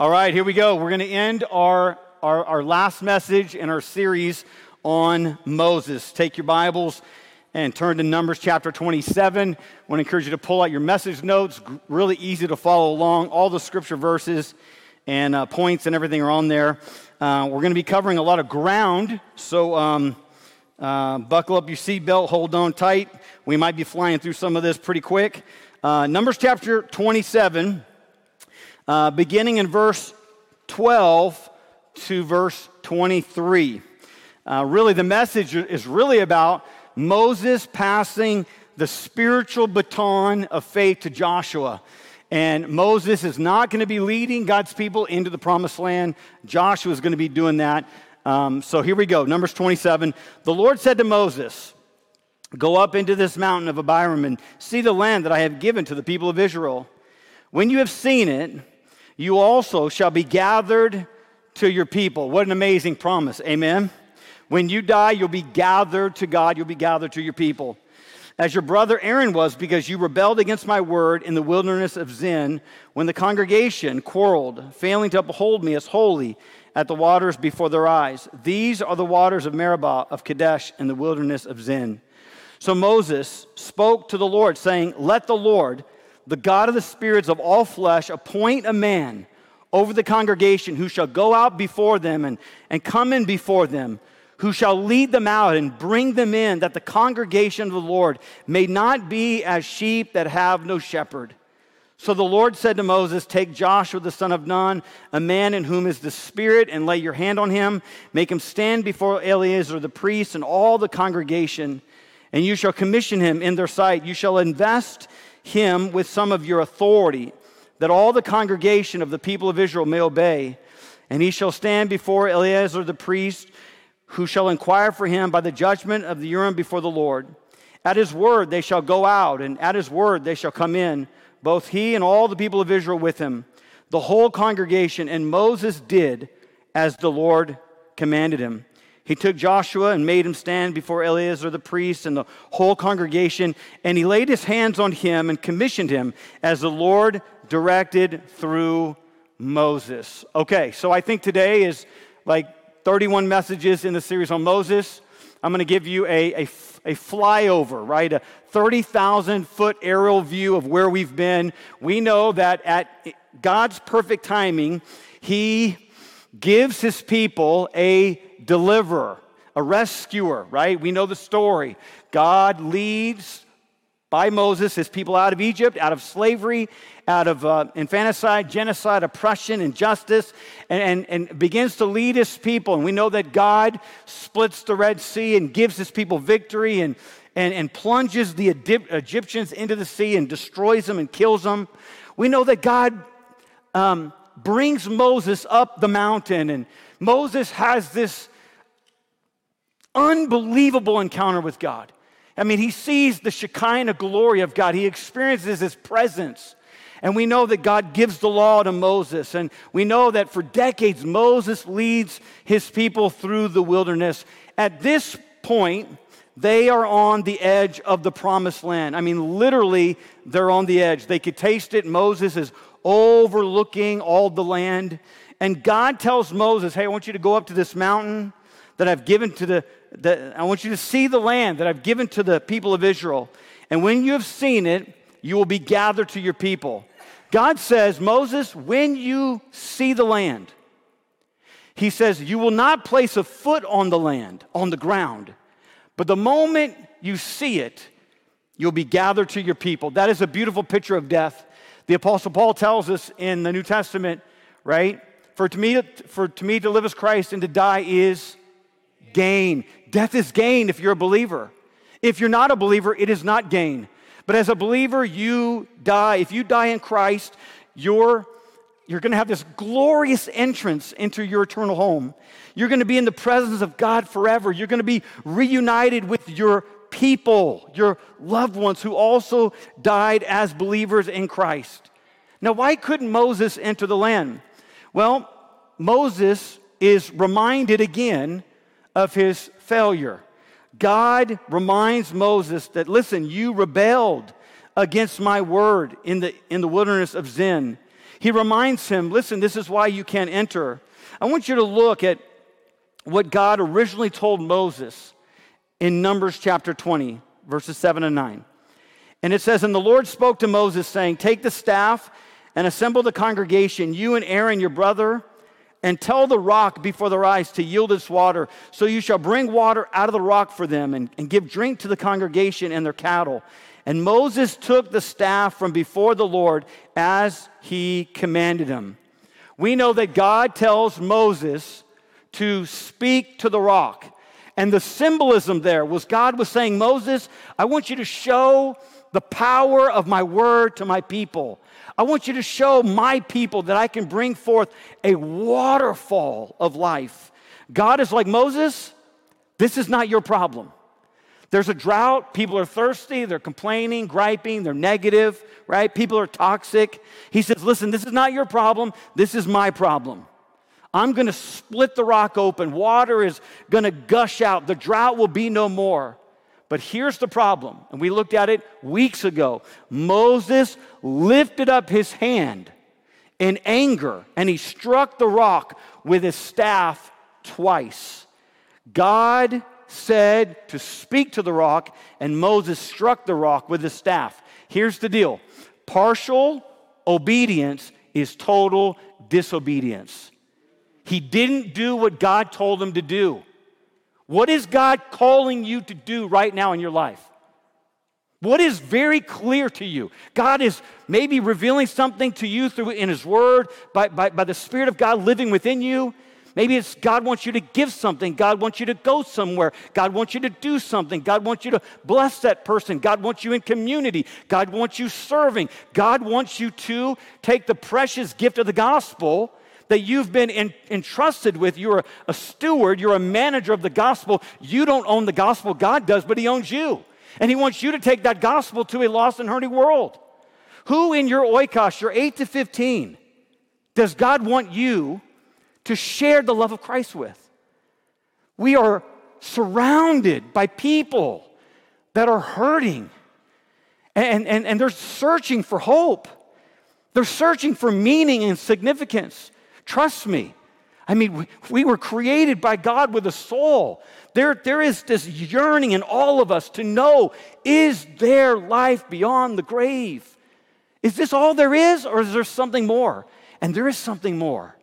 All right, here we go. We're going to end our, our, our last message in our series on Moses. Take your Bibles and turn to Numbers chapter 27. I want to encourage you to pull out your message notes. Really easy to follow along. All the scripture verses and uh, points and everything are on there. Uh, we're going to be covering a lot of ground, so um, uh, buckle up your seatbelt, hold on tight. We might be flying through some of this pretty quick. Uh, Numbers chapter 27, uh, beginning in verse 12 to verse 23. Uh, really, the message is really about Moses passing the spiritual baton of faith to Joshua. And Moses is not going to be leading God's people into the promised land. Joshua is going to be doing that. Um, so here we go. Numbers 27. The Lord said to Moses, Go up into this mountain of Abarim and see the land that I have given to the people of Israel. When you have seen it, you also shall be gathered to your people. What an amazing promise. Amen. When you die, you'll be gathered to God, you'll be gathered to your people as your brother Aaron was, because you rebelled against my word in the wilderness of Zin, when the congregation quarreled, failing to uphold me as holy at the waters before their eyes. These are the waters of Meribah, of Kadesh, in the wilderness of Zin. So Moses spoke to the Lord, saying, Let the Lord, the God of the spirits of all flesh, appoint a man over the congregation who shall go out before them and, and come in before them who shall lead them out and bring them in, that the congregation of the Lord may not be as sheep that have no shepherd. So the Lord said to Moses, Take Joshua the son of Nun, a man in whom is the Spirit, and lay your hand on him. Make him stand before Eleazar the priest and all the congregation, and you shall commission him in their sight. You shall invest him with some of your authority, that all the congregation of the people of Israel may obey. And he shall stand before Eleazar the priest who shall inquire for him by the judgment of the Urim before the Lord. At his word they shall go out, and at his word they shall come in, both he and all the people of Israel with him, the whole congregation. And Moses did as the Lord commanded him. He took Joshua and made him stand before Eleazar the priest and the whole congregation, and he laid his hands on him and commissioned him as the Lord directed through Moses. Okay, so I think today is like 31 messages in the series on Moses. I'm going to give you a, a, a flyover, right? A 30,000 foot aerial view of where we've been. We know that at God's perfect timing, He gives His people a deliverer, a rescuer, right? We know the story. God leads by Moses his people out of Egypt, out of slavery, out of uh, infanticide, genocide, oppression, injustice, and, and, and begins to lead his people. And we know that God splits the Red Sea and gives his people victory and, and, and plunges the Egyptians into the sea and destroys them and kills them. We know that God um, brings Moses up the mountain, and Moses has this unbelievable encounter with God. I mean, he sees the Shekinah glory of God, he experiences his presence. And we know that God gives the law to Moses. And we know that for decades, Moses leads his people through the wilderness. At this point, they are on the edge of the promised land. I mean, literally, they're on the edge. They could taste it. Moses is overlooking all the land. And God tells Moses, Hey, I want you to go up to this mountain that I've given to the, the, I want you to see the land that I've given to the people of Israel. And when you have seen it, you will be gathered to your people. God says, Moses, when you see the land, he says, you will not place a foot on the land, on the ground. But the moment you see it, you'll be gathered to your people. That is a beautiful picture of death. The Apostle Paul tells us in the New Testament, right? For to me, for to me to live as Christ and to die is gain. Death is gain if you're a believer. If you're not a believer, it is not gain. But as a believer, you die. If you die in Christ, you're, you're going to have this glorious entrance into your eternal home. You're going to be in the presence of God forever. You're going to be reunited with your people, your loved ones who also died as believers in Christ. Now, why couldn't Moses enter the land? Well, Moses is reminded again of his failure. God reminds Moses that, listen, you rebelled against my word in the, in the wilderness of Zin. He reminds him, listen, this is why you can't enter. I want you to look at what God originally told Moses in Numbers chapter 20, verses 7 and 9. And it says, And the Lord spoke to Moses, saying, Take the staff and assemble the congregation, you and Aaron your brother, and tell the rock before their eyes to yield its water. So you shall bring water out of the rock for them, and, and give drink to the congregation and their cattle. And Moses took the staff from before the Lord as he commanded him. We know that God tells Moses to speak to the rock. And the symbolism there was God was saying, Moses, I want you to show the power of my word to my people. I want you to show my people that I can bring forth a waterfall of life. God is like Moses, this is not your problem. There's a drought, people are thirsty, they're complaining, griping, they're negative, right? People are toxic. He says, Listen, this is not your problem, this is my problem. I'm gonna split the rock open, water is gonna gush out, the drought will be no more. But here's the problem, and we looked at it weeks ago. Moses lifted up his hand in anger and he struck the rock with his staff twice. God said to speak to the rock, and Moses struck the rock with his staff. Here's the deal partial obedience is total disobedience. He didn't do what God told him to do. What is God calling you to do right now in your life? What is very clear to you? God is maybe revealing something to you through in His Word, by, by, by the Spirit of God living within you. Maybe it's God wants you to give something. God wants you to go somewhere. God wants you to do something. God wants you to bless that person. God wants you in community. God wants you serving. God wants you to take the precious gift of the gospel that you've been in, entrusted with. You're a steward, you're a manager of the gospel. You don't own the gospel, God does, but He owns you. And He wants you to take that gospel to a lost and hurting world. Who in your oikos, your 8 to 15, does God want you to share the love of Christ with? We are surrounded by people that are hurting and, and, and they're searching for hope. They're searching for meaning and significance. Trust me. I mean, we, we were created by God with a soul. There, there is this yearning in all of us to know is there life beyond the grave? Is this all there is, or is there something more? And there is something more.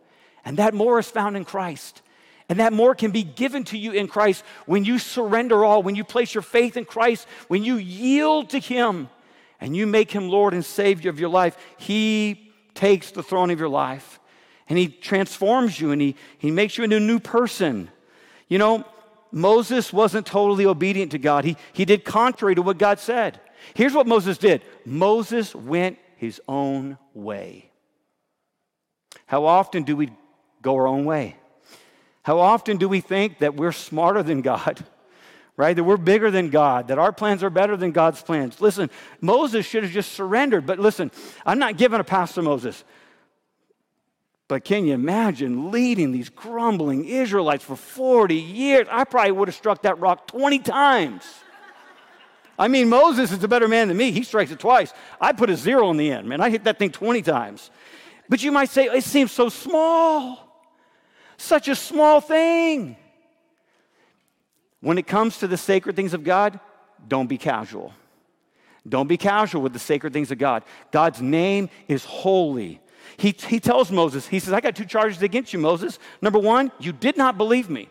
And that more is found in Christ. And that more can be given to you in Christ when you surrender all, when you place your faith in Christ, when you yield to Him and you make Him Lord and Savior of your life. He takes the throne of your life and he transforms you and he, he makes you into a new person. You know, Moses wasn't totally obedient to God, he, he did contrary to what God said. Here's what Moses did Moses went his own way. How often do we go our own way? How often do we think that we're smarter than God? Right? That we're bigger than God, that our plans are better than God's plans. Listen, Moses should have just surrendered, but listen, I'm not giving a pass to Moses. But can you imagine leading these grumbling Israelites for 40 years? I probably would have struck that rock 20 times. I mean, Moses is a better man than me. He strikes it twice. I put a zero in the end, man. I hit that thing 20 times. But you might say, it seems so small. Such a small thing. When it comes to the sacred things of God, don't be casual. Don't be casual with the sacred things of God. God's name is holy. He, he tells Moses, he says, I got two charges against you, Moses. Number one, you did not believe me.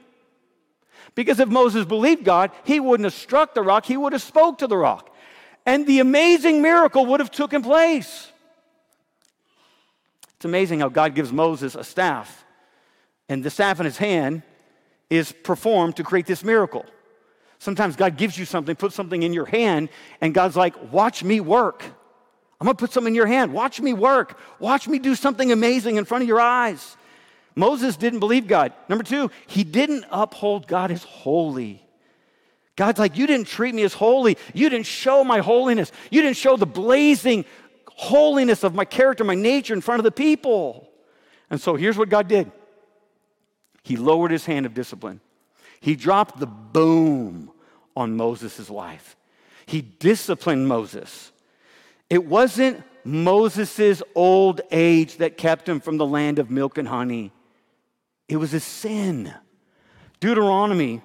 Because if Moses believed God, he wouldn't have struck the rock, he would have spoke to the rock. And the amazing miracle would have taken place. It's amazing how God gives Moses a staff, and the staff in his hand is performed to create this miracle. Sometimes God gives you something, puts something in your hand, and God's like, watch me work. I'm gonna put something in your hand. Watch me work. Watch me do something amazing in front of your eyes. Moses didn't believe God. Number two, he didn't uphold God as holy. God's like, You didn't treat me as holy. You didn't show my holiness. You didn't show the blazing holiness of my character, my nature in front of the people. And so here's what God did He lowered his hand of discipline, he dropped the boom on Moses' life. He disciplined Moses. It wasn't Moses' old age that kept him from the land of milk and honey. It was a sin. Deuteronomy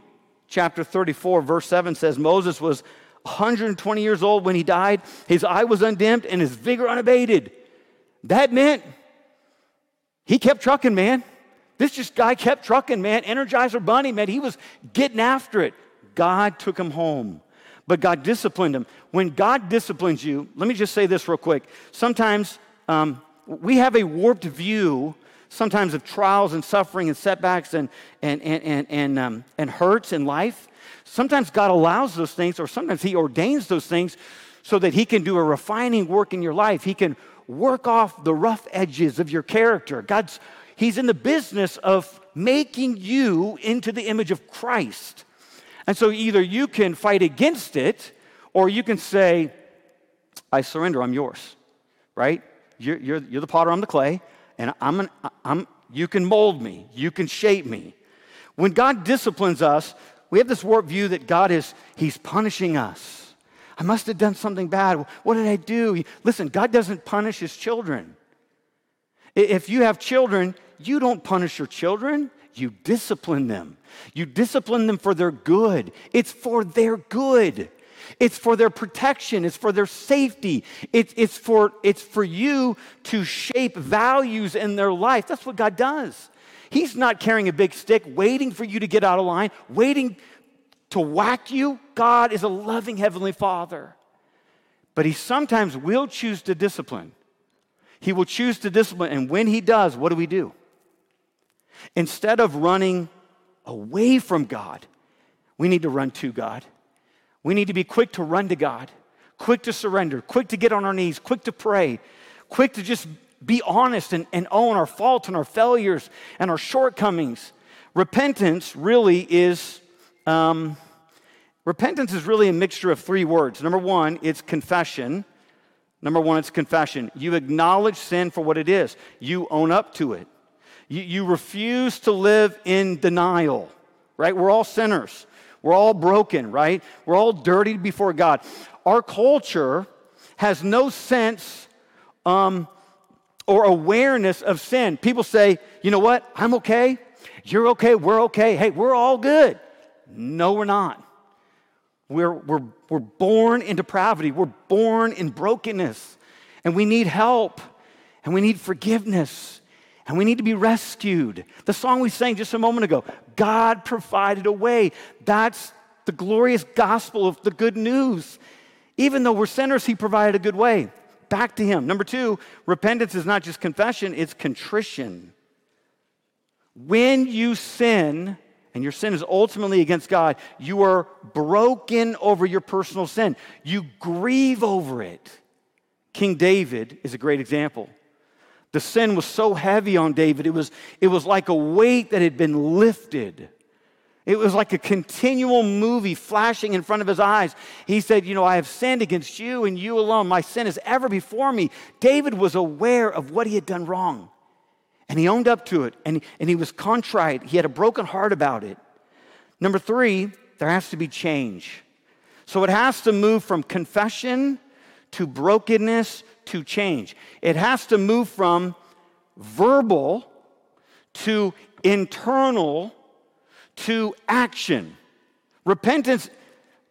chapter 34, verse 7 says Moses was 120 years old when he died. His eye was undimmed and his vigor unabated. That meant he kept trucking, man. This just guy kept trucking, man. Energizer Bunny, man. He was getting after it. God took him home, but God disciplined him. When God disciplines you, let me just say this real quick. Sometimes um, we have a warped view sometimes of trials and suffering and setbacks and, and, and, and, and, um, and hurts in life. Sometimes God allows those things, or sometimes He ordains those things so that He can do a refining work in your life. He can work off the rough edges of your character. God's He's in the business of making you into the image of Christ. And so either you can fight against it or you can say, I surrender, I'm yours, right? You're, you're, you're the potter, I'm the clay, and I'm, an, I'm, you can mold me, you can shape me. When God disciplines us, we have this warped view that God is, He's punishing us. I must have done something bad. What did I do? Listen, God doesn't punish His children. If you have children, you don't punish your children, you discipline them. You discipline them for their good. It's for their good. It's for their protection. It's for their safety. It's, it's, for, it's for you to shape values in their life. That's what God does. He's not carrying a big stick, waiting for you to get out of line, waiting to whack you. God is a loving Heavenly Father. But He sometimes will choose to discipline. He will choose to discipline. And when He does, what do we do? Instead of running away from God, we need to run to God. We need to be quick to run to God, quick to surrender, quick to get on our knees, quick to pray, quick to just be honest and, and own our faults and our failures and our shortcomings. Repentance really is. Um, repentance is really a mixture of three words. Number one, it's confession. Number one, it's confession. You acknowledge sin for what it is, you own up to it. You, you refuse to live in denial, right? We're all sinners. We're all broken, right? We're all dirty before God. Our culture has no sense um, or awareness of sin. People say, you know what? I'm okay. You're okay. We're okay. Hey, we're all good. No, we're not. We're, we're, we're born in depravity, we're born in brokenness, and we need help, and we need forgiveness, and we need to be rescued. The song we sang just a moment ago God provided a way. That's the glorious gospel of the good news. Even though we're sinners, He provided a good way. Back to Him. Number two, repentance is not just confession, it's contrition. When you sin, and your sin is ultimately against God, you are broken over your personal sin. You grieve over it. King David is a great example. The sin was so heavy on David, it was, it was like a weight that had been lifted. It was like a continual movie flashing in front of his eyes. He said, You know, I have sinned against you and you alone. My sin is ever before me. David was aware of what he had done wrong. And he owned up to it and, and he was contrite. He had a broken heart about it. Number three, there has to be change. So it has to move from confession to brokenness to change. It has to move from verbal to internal to action. Repentance,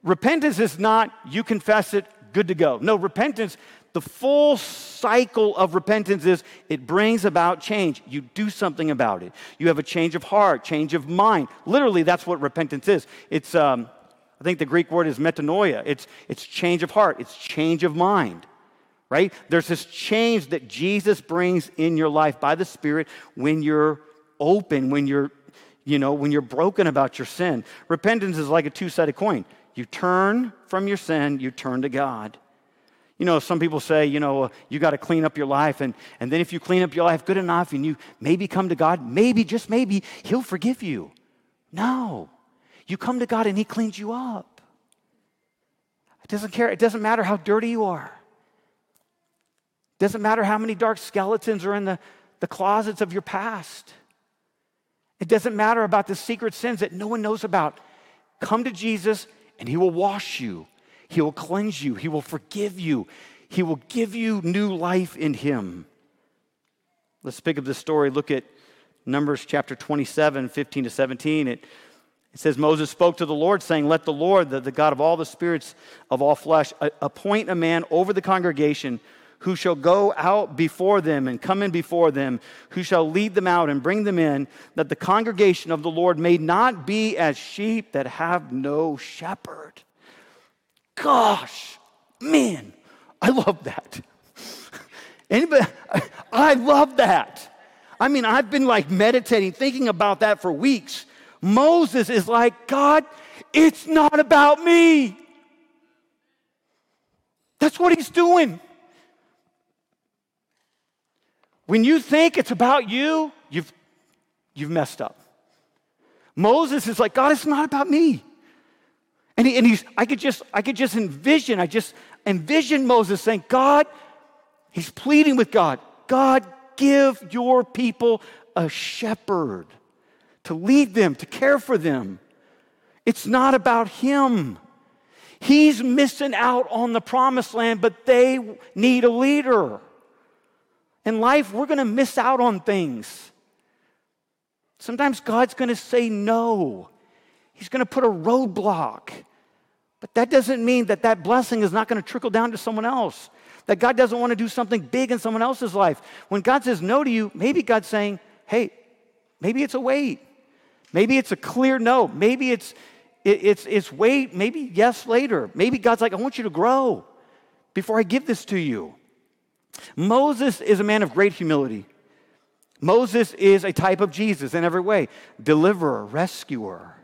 repentance is not you confess it, good to go. No, repentance, the full cycle of repentance is it brings about change. You do something about it. You have a change of heart, change of mind. Literally, that's what repentance is. It's, um, I think the Greek word is metanoia. It's, it's change of heart, it's change of mind right? There's this change that Jesus brings in your life by the Spirit when you're open, when you're, you know, when you're broken about your sin. Repentance is like a two-sided coin. You turn from your sin, you turn to God. You know, some people say, you know, you got to clean up your life. And, and then if you clean up your life good enough and you maybe come to God, maybe, just maybe, He'll forgive you. No. You come to God and He cleans you up. It doesn't care, it doesn't matter how dirty you are. Doesn't matter how many dark skeletons are in the, the closets of your past. It doesn't matter about the secret sins that no one knows about. Come to Jesus and He will wash you, He will cleanse you, He will forgive you. He will give you new life in Him. Let's pick up this story. Look at Numbers chapter 27, 15 to 17. It, it says, Moses spoke to the Lord, saying, Let the Lord, the, the God of all the spirits of all flesh, appoint a man over the congregation who shall go out before them and come in before them, who shall lead them out and bring them in, that the congregation of the Lord may not be as sheep that have no shepherd. Gosh, man, I love that. Anybody, I love that. I mean, I've been like meditating, thinking about that for weeks. Moses is like, God, it's not about me. That's what he's doing. When you think it's about you, you've, you've messed up. Moses is like, God, it's not about me. And, he, and he's, I could just, I could just envision, I just envision Moses saying, God, he's pleading with God, God, give your people a shepherd to lead them, to care for them. It's not about him. He's missing out on the promised land, but they need a leader. In life, we're going to miss out on things. Sometimes God's going to say no. He's going to put a roadblock. But that doesn't mean that that blessing is not going to trickle down to someone else. That God doesn't want to do something big in someone else's life. When God says no to you, maybe God's saying, hey, maybe it's a wait. Maybe it's a clear no. Maybe it's, it, it's, it's wait, maybe yes later. Maybe God's like, I want you to grow before I give this to you. Moses is a man of great humility. Moses is a type of Jesus in every way deliverer, rescuer,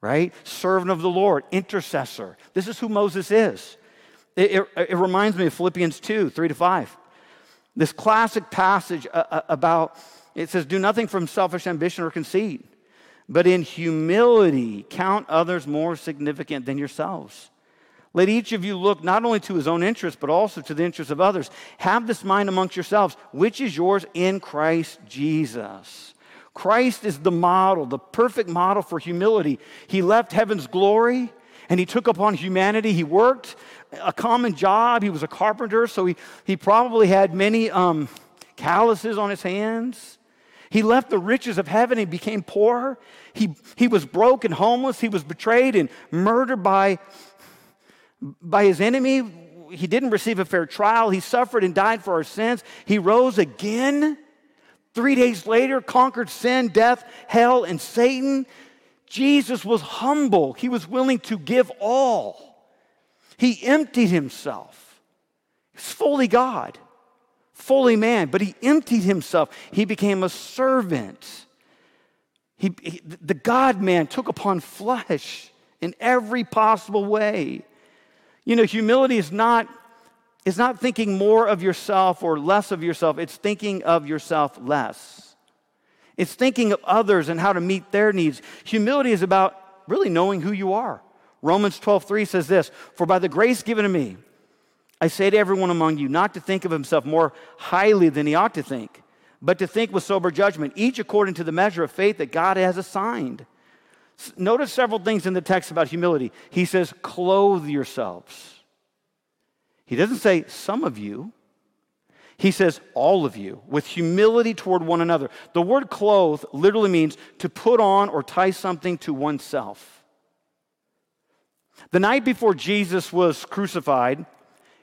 right? Servant of the Lord, intercessor. This is who Moses is. It, it, it reminds me of Philippians 2 3 to 5. This classic passage uh, uh, about it says, Do nothing from selfish ambition or conceit, but in humility count others more significant than yourselves. Let each of you look not only to his own interest, but also to the interests of others. Have this mind amongst yourselves, which is yours in Christ Jesus. Christ is the model, the perfect model for humility. He left heaven's glory and he took upon humanity. He worked a common job. He was a carpenter, so he, he probably had many um, calluses on his hands. He left the riches of heaven and became poor. He, he was broke and homeless. He was betrayed and murdered by by his enemy. He didn't receive a fair trial. He suffered and died for our sins. He rose again. Three days later, conquered sin, death, hell, and Satan. Jesus was humble. He was willing to give all. He emptied himself. He's fully God, fully man, but he emptied himself. He became a servant. He, he the God man took upon flesh in every possible way. You know, humility is not, is not thinking more of yourself or less of yourself, it's thinking of yourself less. It's thinking of others and how to meet their needs. Humility is about really knowing who you are. Romans 12:3 says this, "For by the grace given to me, I say to everyone among you not to think of himself more highly than he ought to think, but to think with sober judgment, each according to the measure of faith that God has assigned." Notice several things in the text about humility. He says, clothe yourselves. He doesn't say some of you. He says all of you with humility toward one another. The word clothe literally means to put on or tie something to oneself. The night before Jesus was crucified,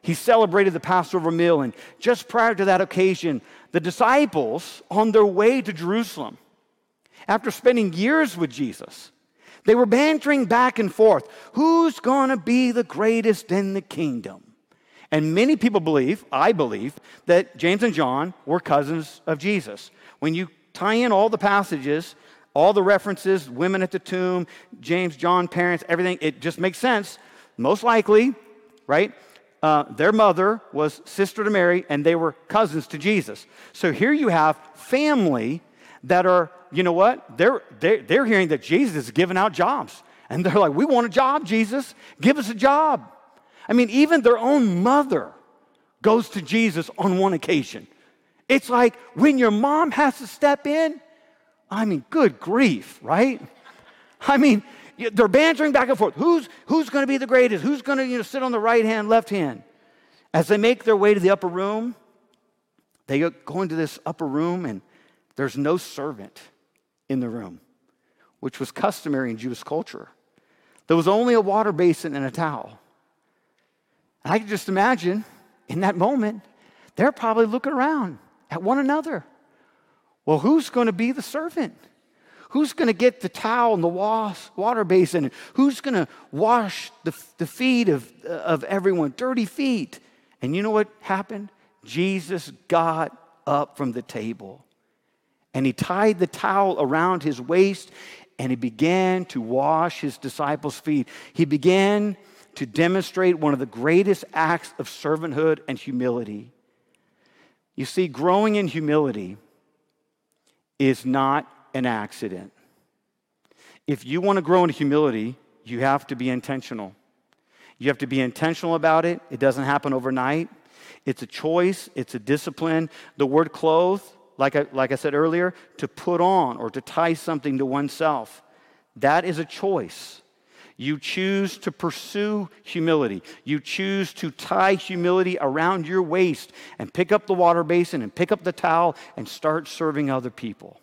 he celebrated the Passover meal. And just prior to that occasion, the disciples, on their way to Jerusalem, after spending years with Jesus, they were bantering back and forth. Who's going to be the greatest in the kingdom? And many people believe, I believe, that James and John were cousins of Jesus. When you tie in all the passages, all the references, women at the tomb, James, John, parents, everything, it just makes sense. Most likely, right? Uh, their mother was sister to Mary, and they were cousins to Jesus. So here you have family that are you know what? They're, they're, they're hearing that Jesus is giving out jobs. And they're like, we want a job, Jesus. Give us a job. I mean, even their own mother goes to Jesus on one occasion. It's like when your mom has to step in, I mean, good grief, right? I mean, they're bantering back and forth. Who's, who's going to be the greatest? Who's going to you know, sit on the right hand, left hand? As they make their way to the upper room, they go into this upper room, and there's no servant in the room, which was customary in Jewish culture. There was only a water basin and a towel. And I can just imagine in that moment, they're probably looking around at one another. Well, who's going to be the servant? Who's going to get the towel and the water basin? Who's going to wash the, the feet of, of everyone, dirty feet? And you know what happened? Jesus got up from the table and he tied the towel around his waist and he began to wash his disciples' feet. He began to demonstrate one of the greatest acts of servanthood and humility. You see, growing in humility is not an accident. If you want to grow in humility, you have to be intentional. You have to be intentional about it. It doesn't happen overnight. It's a choice, it's a discipline. The word clothe, like I, like I said earlier, to put on or to tie something to oneself, that is a choice. You choose to pursue humility. You choose to tie humility around your waist and pick up the water basin and pick up the towel and start serving other people.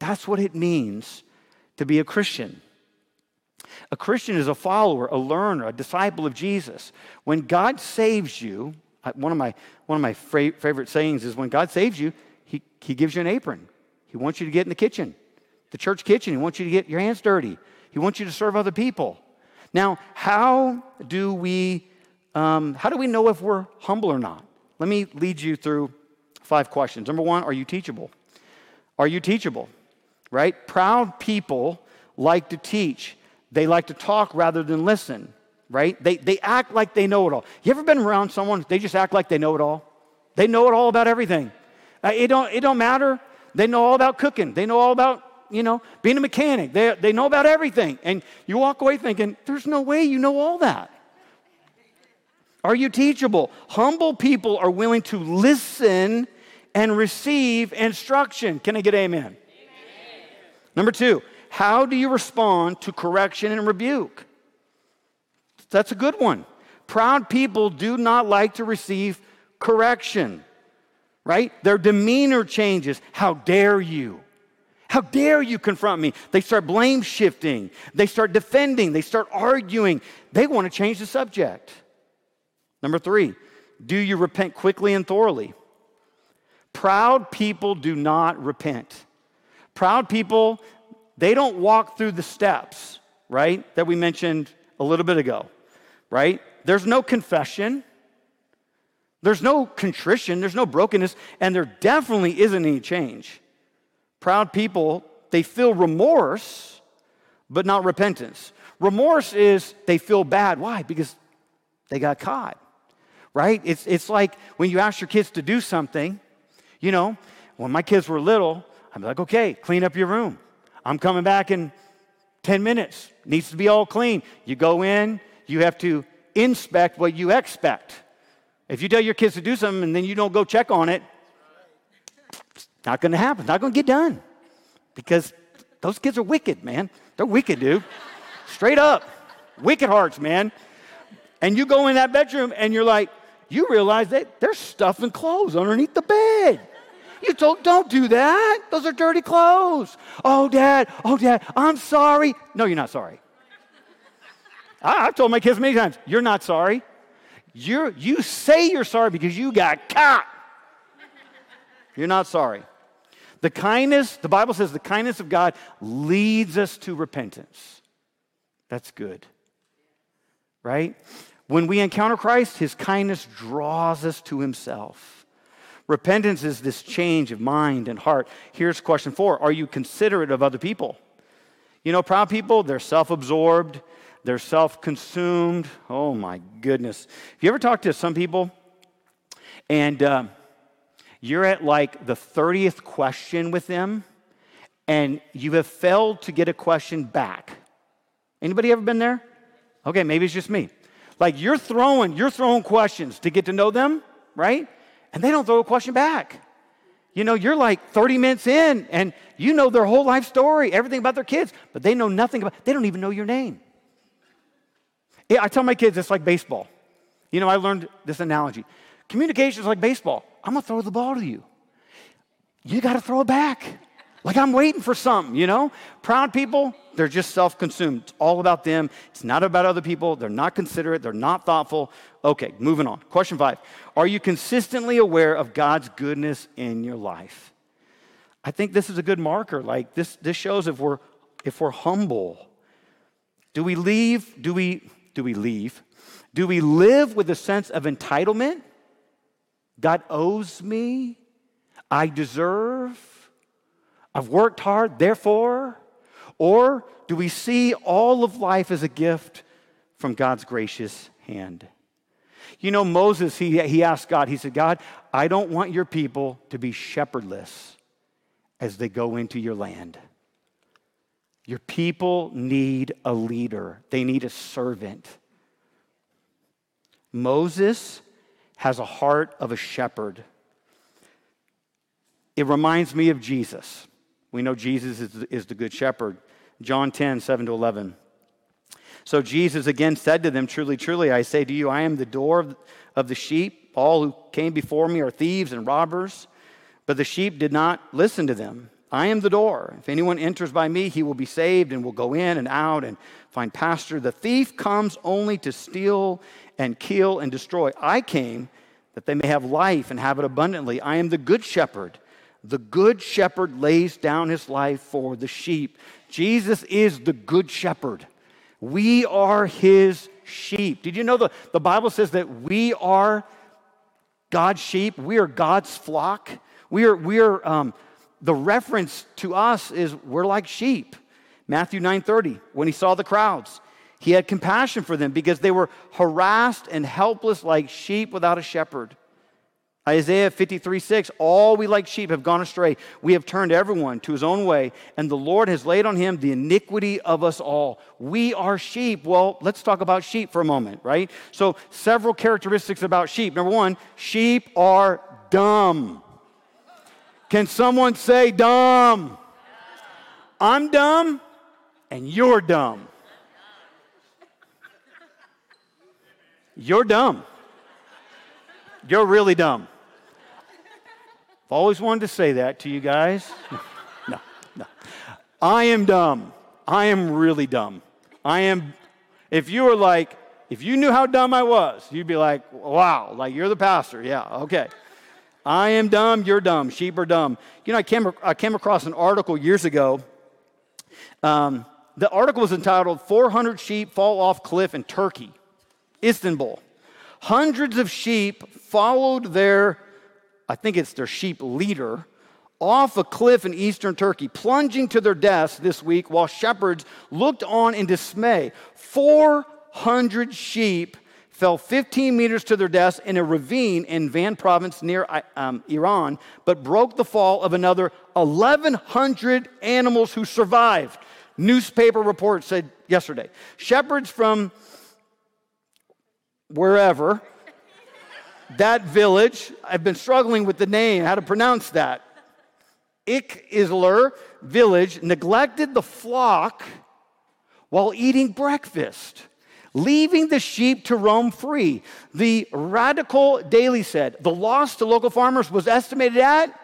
That's what it means to be a Christian. A Christian is a follower, a learner, a disciple of Jesus. When God saves you, one of my, one of my favorite sayings is when God saves you, he, he gives you an apron. He wants you to get in the kitchen, the church kitchen. He wants you to get your hands dirty. He wants you to serve other people. Now, how do we, um, how do we know if we're humble or not? Let me lead you through five questions. Number one, are you teachable? Are you teachable? Right? Proud people like to teach. They like to talk rather than listen, right? They, they act like they know it all. You ever been around someone, they just act like they know it all? They know it all about everything. Uh, it, don't, it don't matter. They know all about cooking. They know all about you know, being a mechanic. They, they know about everything. And you walk away thinking, there's no way you know all that. Are you teachable? Humble people are willing to listen and receive instruction. Can I get amen? amen? Number two, how do you respond to correction and rebuke? That's a good one. Proud people do not like to receive correction, right? Their demeanor changes. How dare you? How dare you confront me? They start blame shifting. They start defending. They start arguing. They want to change the subject. Number three, do you repent quickly and thoroughly? Proud people do not repent. Proud people, they don't walk through the steps, right, that we mentioned a little bit ago, right? There's no confession. There's no contrition, there's no brokenness, and there definitely isn't any change. Proud people, they feel remorse, but not repentance. Remorse is they feel bad. Why? Because they got caught, right? It's, it's like when you ask your kids to do something, you know, when my kids were little, I'm like, okay, clean up your room. I'm coming back in 10 minutes. Needs to be all clean. You go in, you have to inspect what you expect. If you tell your kids to do something and then you don't go check on it, it's not going to happen. Not going to get done because those kids are wicked, man. They're wicked, dude. Straight up. Wicked hearts, man. And you go in that bedroom and you're like, you realize that there's stuffing clothes underneath the bed. You told, don't do that. Those are dirty clothes. Oh, dad. Oh, dad. I'm sorry. No, you're not sorry. I, have told my kids many times, you're not sorry. You're, you say you're sorry because you got caught. You're not sorry. The kindness, the Bible says the kindness of God leads us to repentance. That's good. Right? When we encounter Christ, his kindness draws us to himself. Repentance is this change of mind and heart. Here's question four Are you considerate of other people? You know, proud people, they're self absorbed, they're self consumed. Oh my goodness. Have you ever talked to some people and uh, you're at like the 30th question with them and you have failed to get a question back. Anybody ever been there? Okay, maybe it's just me. Like you're throwing, you're throwing questions to get to know them, right? And they don't throw a question back. You know, you're like 30 minutes in and you know their whole life story, everything about their kids, but they know nothing about, they don't even know your name. I tell my kids it's like baseball. You know, I learned this analogy. Communication is like baseball. I'm gonna throw the ball to you. You gotta throw it back. Like I'm waiting for something, you know? Proud people, they're just self consumed. It's all about them. It's not about other people. They're not considerate. They're not thoughtful. Okay, moving on. Question five Are you consistently aware of God's goodness in your life? I think this is a good marker. Like this, this shows if we're if we're humble. Do we leave? Do we do we leave? Do we live with a sense of entitlement? God owes me. I deserve. I've worked hard, therefore? Or do we see all of life as a gift from God's gracious hand? You know, Moses, he, he asked God, he said, God, I don't want your people to be shepherdless as they go into your land. Your people need a leader, they need a servant. Moses has a heart of a shepherd. It reminds me of Jesus. We know Jesus is, the good shepherd. John 10, 7 to 11. So Jesus again said to them, Truly, truly, I say to you, I am the door of the sheep. All who came before me are thieves and robbers, but the sheep did not listen to them. I am the door. If anyone enters by me, he will be saved and will go in and out and find pasture. The thief comes only to steal and kill and destroy. I came that they may have life and have it abundantly. I am the good shepherd. The good shepherd lays down his life for the sheep. Jesus is the good shepherd. We are his sheep. Did you know the, the Bible says that we are God's sheep? We are God's flock. We are, we are um, the reference to us is we're like sheep. Matthew 9:30, when he saw the crowds, he had compassion for them because they were harassed and helpless like sheep without a shepherd. Isaiah 53 6, all we like sheep have gone astray. We have turned everyone to his own way, and the Lord has laid on him the iniquity of us all. We are sheep. Well, let's talk about sheep for a moment, right? So, several characteristics about sheep. Number one, sheep are dumb. Can someone say dumb? I'm dumb, and you're dumb. You're dumb. You're really dumb. I've always wanted to say that to you guys. no, no. I am dumb. I am really dumb. I am, if you were like, if you knew how dumb I was, you'd be like, wow, like you're the pastor. Yeah, okay. I am dumb, you're dumb, sheep are dumb. You know, I came, I came across an article years ago. Um, the article was entitled 400 Sheep Fall Off Cliff in Turkey, Istanbul. Hundreds of sheep followed their I think it's their sheep leader, off a cliff in eastern Turkey, plunging to their deaths this week while shepherds looked on in dismay. 400 sheep fell 15 meters to their deaths in a ravine in Van province near um, Iran, but broke the fall of another 1,100 animals who survived. Newspaper reports said yesterday. Shepherds from wherever that village, I've been struggling with the name, how to pronounce that. Ikizler village neglected the flock while eating breakfast, leaving the sheep to roam free. The Radikal daily said the loss to local farmers was estimated at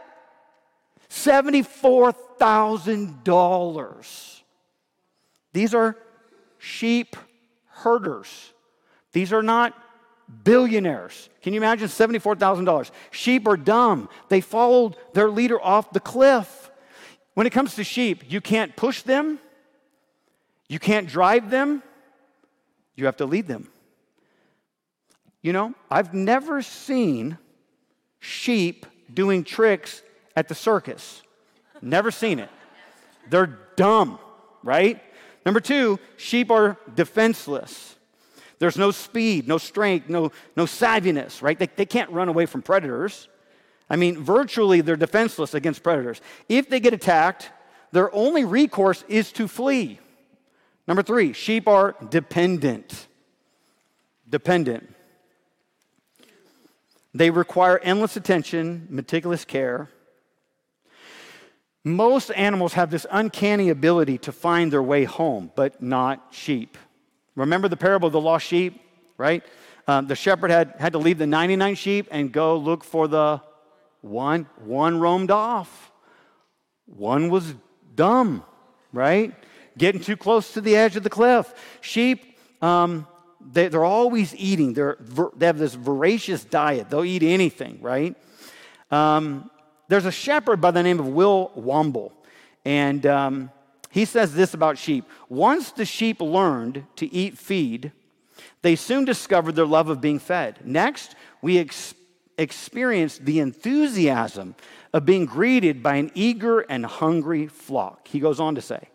$74,000. These are sheep herders. These are not billionaires. Can you imagine $74,000? Sheep are dumb. They followed their leader off the cliff. When it comes to sheep, you can't push them, you can't drive them, you have to lead them. You know, I've never seen sheep doing tricks at the circus. Never seen it. They're dumb, right? Number two, sheep are defenseless. There's no speed, no strength, no, no savviness, right? They, they can't run away from predators. I mean, virtually they're defenseless against predators. If they get attacked, their only recourse is to flee. Number three, sheep are dependent. Dependent. They require endless attention, meticulous care. Most animals have this uncanny ability to find their way home, but not sheep. Remember the parable of the lost sheep, right? Um, the shepherd had, had to leave the 99 sheep and go look for the one. One roamed off. One was dumb, right? Getting too close to the edge of the cliff. Sheep, um, they, are always eating. They're, they have this voracious diet. They'll eat anything, right? Um, there's a shepherd by the name of Will Womble, and um, he says this about sheep. Once the sheep learned to eat feed, they soon discovered their love of being fed. Next, we ex- experienced the enthusiasm of being greeted by an eager and hungry flock. He goes on to say,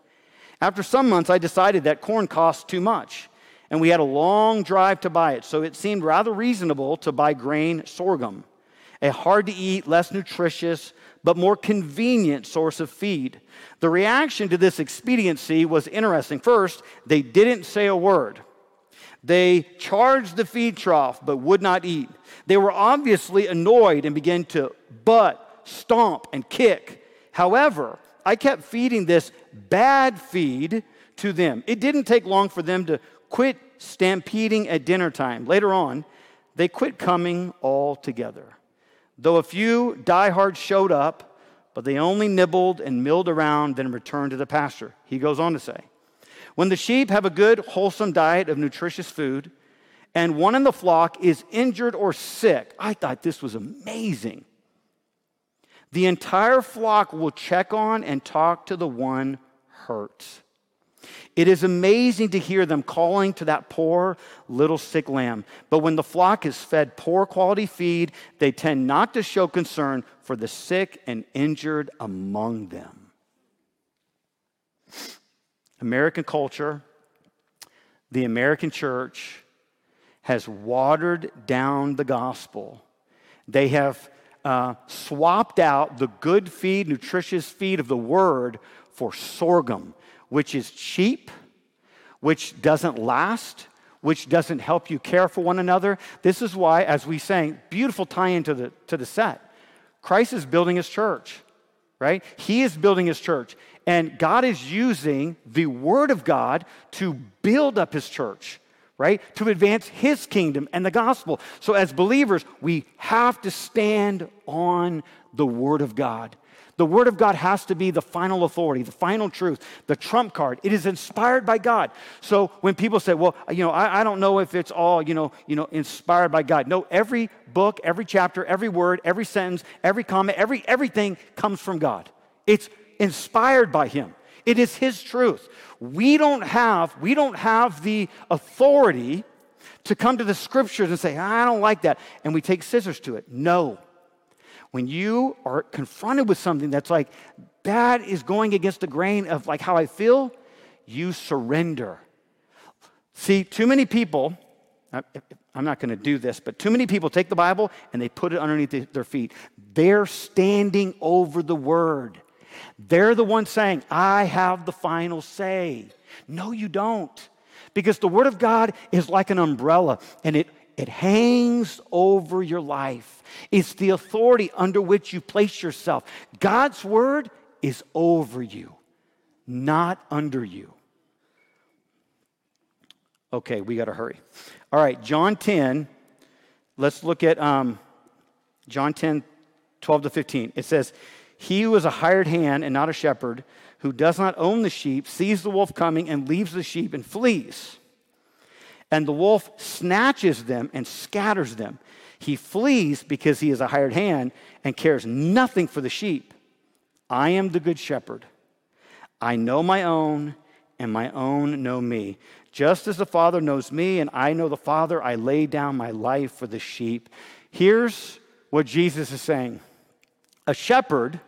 After some months, I decided that corn cost too much, and we had a long drive to buy it, so it seemed rather reasonable to buy grain sorghum, a hard to eat, less nutritious, but more convenient source of feed. The reaction to this expediency was interesting. First, they didn't say a word. They charged the feed trough but would not eat. They were obviously annoyed and began to butt, stomp, and kick. However, I kept feeding this bad feed to them. It didn't take long for them to quit stampeding at dinner time. Later on, they quit coming altogether. Though a few diehards showed up, but they only nibbled and milled around, then returned to the pasture. He goes on to say, when the sheep have a good, wholesome diet of nutritious food, and one in the flock is injured or sick, I thought this was amazing. The entire flock will check on and talk to the one hurt. It is amazing to hear them calling to that poor little sick lamb. But when the flock is fed poor quality feed, they tend not to show concern for the sick and injured among them. American culture, the American church has watered down the gospel. They have uh, swapped out the good feed, nutritious feed of the word for sorghum, which is cheap, which doesn't last, which doesn't help you care for one another. This is why, as we sang, beautiful tie into the, to the set. Christ is building his church, right? He is building his church. And God is using the Word of God to build up His church, right? To advance His kingdom and the gospel. So, as believers, we have to stand on the Word of God. The Word of God has to be the final authority, the final truth, the trump card. It is inspired by God. So when people say, well, you know, I, I, don't know if it's all, you know, you know, inspired by God. No, every book, every chapter, every word, every sentence, every comment, every everything comes from God. It's inspired by him. It is his truth. We don't have, we don't have the authority to come to the scriptures and say, I don't like that, and we take scissors to it. No. When you are confronted with something that's like, that is going against the grain of like how I feel, you surrender. See, too many people, I'm not going to do this, but too many people take the Bible and they put it underneath their feet. They're standing over the word. They're the ones saying, I have the final say. No, you don't. Because the Word of God is like an umbrella and it, it hangs over your life. It's the authority under which you place yourself. God's Word is over you, not under you. Okay, we got to hurry. All right, John 10. Let's look at um, John 10, 12 to 15. It says, he who is a hired hand and not a shepherd, who does not own the sheep, sees the wolf coming and leaves the sheep and flees. And the wolf snatches them and scatters them. He flees because he is a hired hand and cares nothing for the sheep. I am the good shepherd. I know my own, and my own know me. Just as the Father knows me, and I know the Father, I lay down my life for the sheep. Here's what Jesus is saying a shepherd,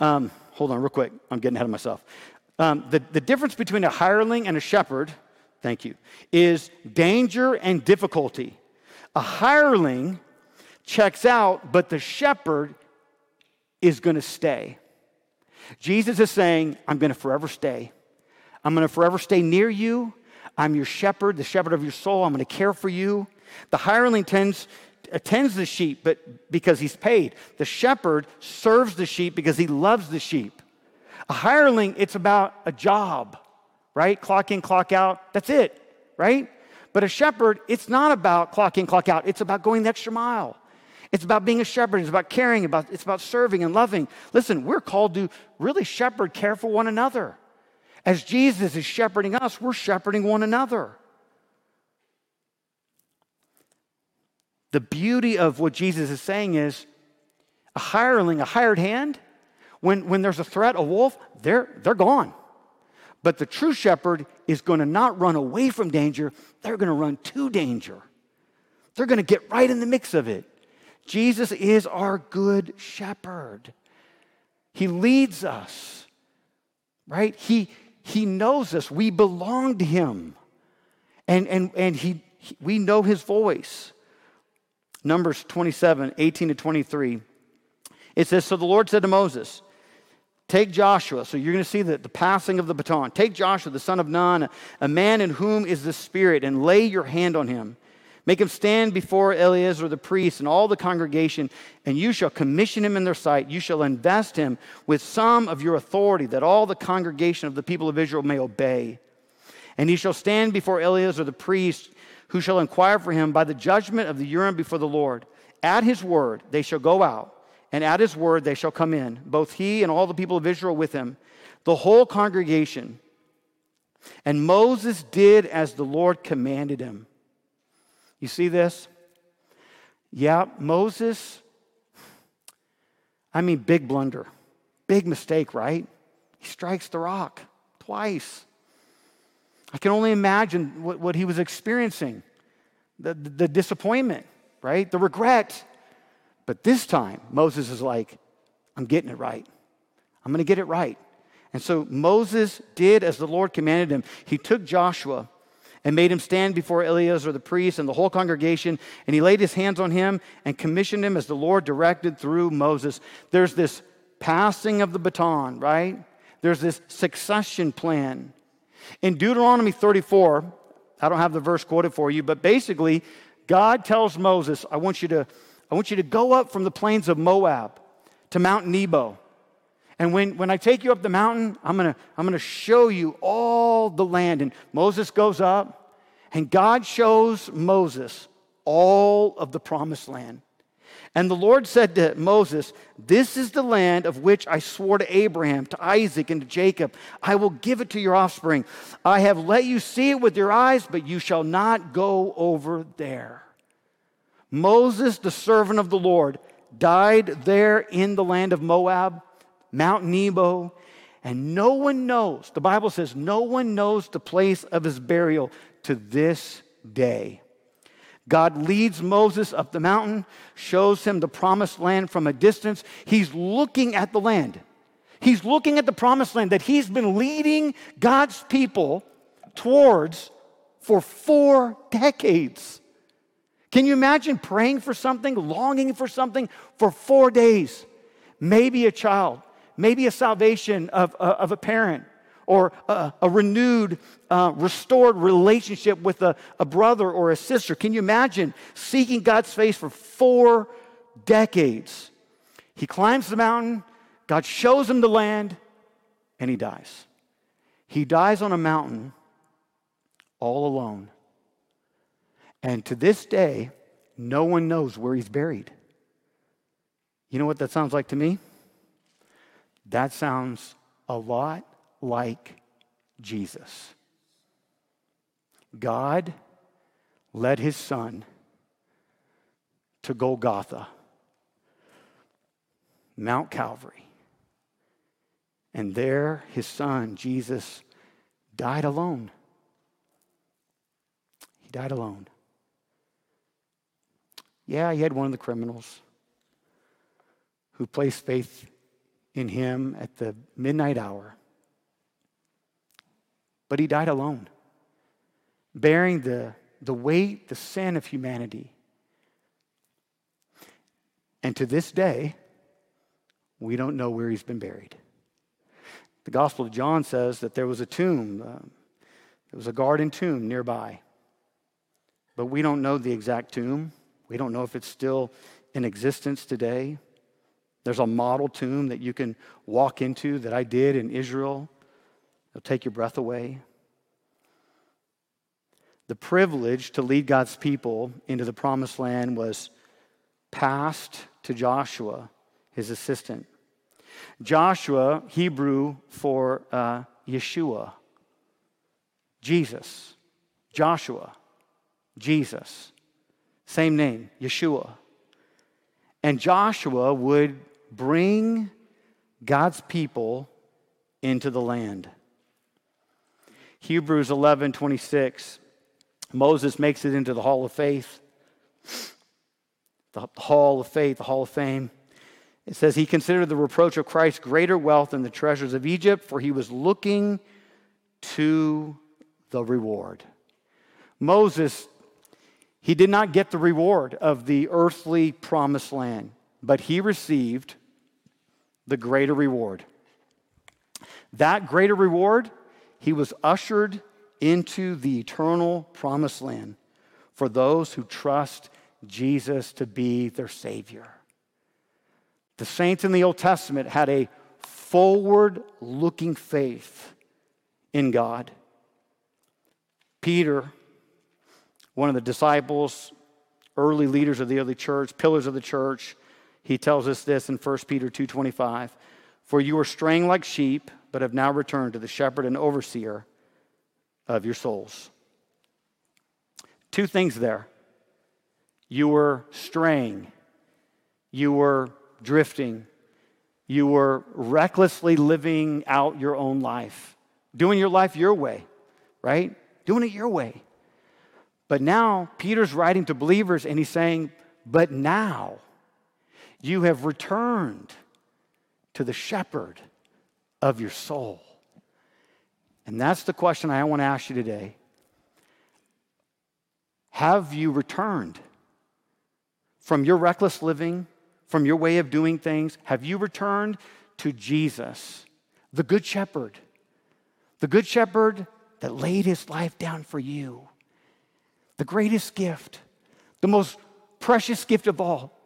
um, hold on real quick, I'm getting ahead of myself. Um, the, the difference between a hireling and a shepherd, thank you, is danger and difficulty. A hireling checks out, but the shepherd is going to stay. Jesus is saying, I'm going to forever stay. I'm going to forever stay near you. I'm your shepherd, the shepherd of your soul. I'm going to care for you. The hireling tends attends the sheep but because he's paid. The shepherd serves the sheep because he loves the sheep. A hireling, it's about a job, right? Clock in, clock out. That's it, right? But a shepherd, it's not about clock in, clock out. It's about going the extra mile. It's about being a shepherd. It's about caring. About, it's about serving and loving. Listen, we're called to really shepherd, care for one another. As Jesus is shepherding us, we're shepherding one another. The beauty of what Jesus is saying is a hireling, a hired hand, when, when there's a threat, a wolf, they're, they're gone. But the true shepherd is going to not run away from danger, they're going to run to danger. They're going to get right in the mix of it. Jesus is our good shepherd. He leads us, right? He, he knows us. We belong to him. And, and, and he, he, we know his voice. Numbers 27, 18 to 23. It says, So the Lord said to Moses, Take Joshua. So you're going to see the, the passing of the baton. Take Joshua, the son of Nun, a man in whom is the Spirit, and lay your hand on him. Make him stand before Eleazar the priest and all the congregation, and you shall commission him in their sight. You shall invest him with some of your authority, that all the congregation of the people of Israel may obey. And he shall stand before Eleazar the priest, who shall inquire for him by the judgment of the Urim before the Lord. At his word they shall go out and at his word they shall come in, both he and all the people of Israel with him, the whole congregation. And Moses did as the Lord commanded him. You see this? Yeah, Moses, I mean, big blunder, big mistake, right? He strikes the rock twice. I can only imagine what, what he was experiencing the, the, disappointment, right? The regret. But this time, Moses is like, I'm getting it right. I'm going to get it right. And so Moses did as the Lord commanded him. He took Joshua and made him stand before Eleazar the priest and the whole congregation, and he laid his hands on him and commissioned him as the Lord directed through Moses. There's this passing of the baton, right? There's this succession plan. In Deuteronomy 34, I don't have the verse quoted for you, but basically, God tells Moses, I want you to I want you to go up from the plains of Moab to Mount Nebo. And when, when I take you up the mountain, I'm gonna, I'm gonna show you all the land. And Moses goes up, and God shows Moses all of the promised land. And the Lord said to Moses, This is the land of which I swore to Abraham, to Isaac, and to Jacob. I will give it to your offspring. I have let you see it with your eyes, but you shall not go over there. Moses, the servant of the Lord, died there in the land of Moab, Mount Nebo, and no one knows, the Bible says, no one knows the place of his burial to this day. God leads Moses up the mountain, shows him the promised land from a distance. He's looking at the land. He's looking at the promised land that he's been leading God's people towards for four decades. Can you imagine praying for something, longing for something for four days? Maybe a child, maybe a salvation of, uh, of a parent, or a, a renewed, uh, restored relationship with a, a brother or a sister. Can you imagine seeking God's face for four decades? He climbs the mountain, God shows him the land, and he dies. He dies on a mountain all alone and to this day, no one knows where he's buried. You know what that sounds like to me? That sounds a lot like Jesus. God led his son to Golgotha, Mount Calvary. And there, his son, Jesus, died alone. He died alone. Yeah, he had one of the criminals who placed faith in him at the midnight hour. But he died alone, bearing the, the weight, the sin of humanity. And to this day, we don't know where he's been buried. The Gospel of John says that there was a tomb, uh, there was a garden tomb nearby. But we don't know the exact tomb. We don't know if it's still in existence today. There's a model tomb that you can walk into that I did in Israel. It'll take your breath away. the privilege to lead God's people into the promised land was passed to Joshua, his assistant. Joshua, Hebrew for uh, Yeshua, Jesus. Joshua, Jesus. Same name, Yeshua. And Joshua would bring God's people into the land. Hebrews 11 26. Moses makes it into the hall of faith, the hall of faith, the hall of fame. It says he considered the reproach of Christ greater wealth than the treasures of Egypt, for he was looking to the reward. Moses, he did not get the reward of the earthly promised land, but he received the greater reward. That greater reward, he was ushered into the eternal promised land for those who trust Jesus to be their Savior. The saints in the Old Testament had a forward looking faith in God. Peter, one of the disciples, early leaders of the early church, pillars of the church, he tells us this in 1 Peter 2:25, "For you are straying like sheep, but have now returned to the shepherd and overseer of your souls." Two things there. You were straying. You were drifting. You were recklessly living out your own life, doing your life your way, right? Doing it your way. But now Peter's writing to believers and he's saying, But now you have returned to the shepherd of your soul. And that's the question I want to ask you today. Have you returned from your reckless living, from your way of doing things? Have you returned to Jesus, the Good Shepherd? The Good Shepherd that laid his life down for you. The greatest gift, the most precious gift of all.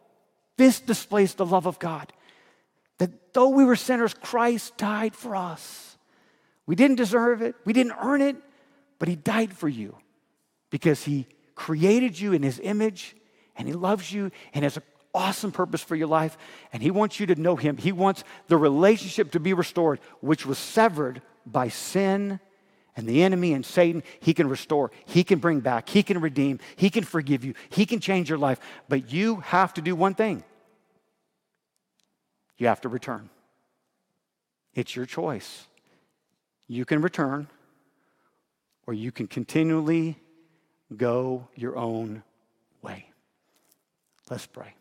This displays the love of God. That though we were sinners, Christ died for us. We didn't deserve it, we didn't earn it, but He died for you because He created you in His image and He loves you and has an awesome purpose for your life. And He wants you to know Him. He wants the relationship to be restored, which was severed by sin and the enemy and Satan, he can restore, he can bring back, he can redeem, he can forgive you, he can change your life. But you have to do one thing you have to return. It's your choice. You can return, or you can continually go your own way. Let's pray.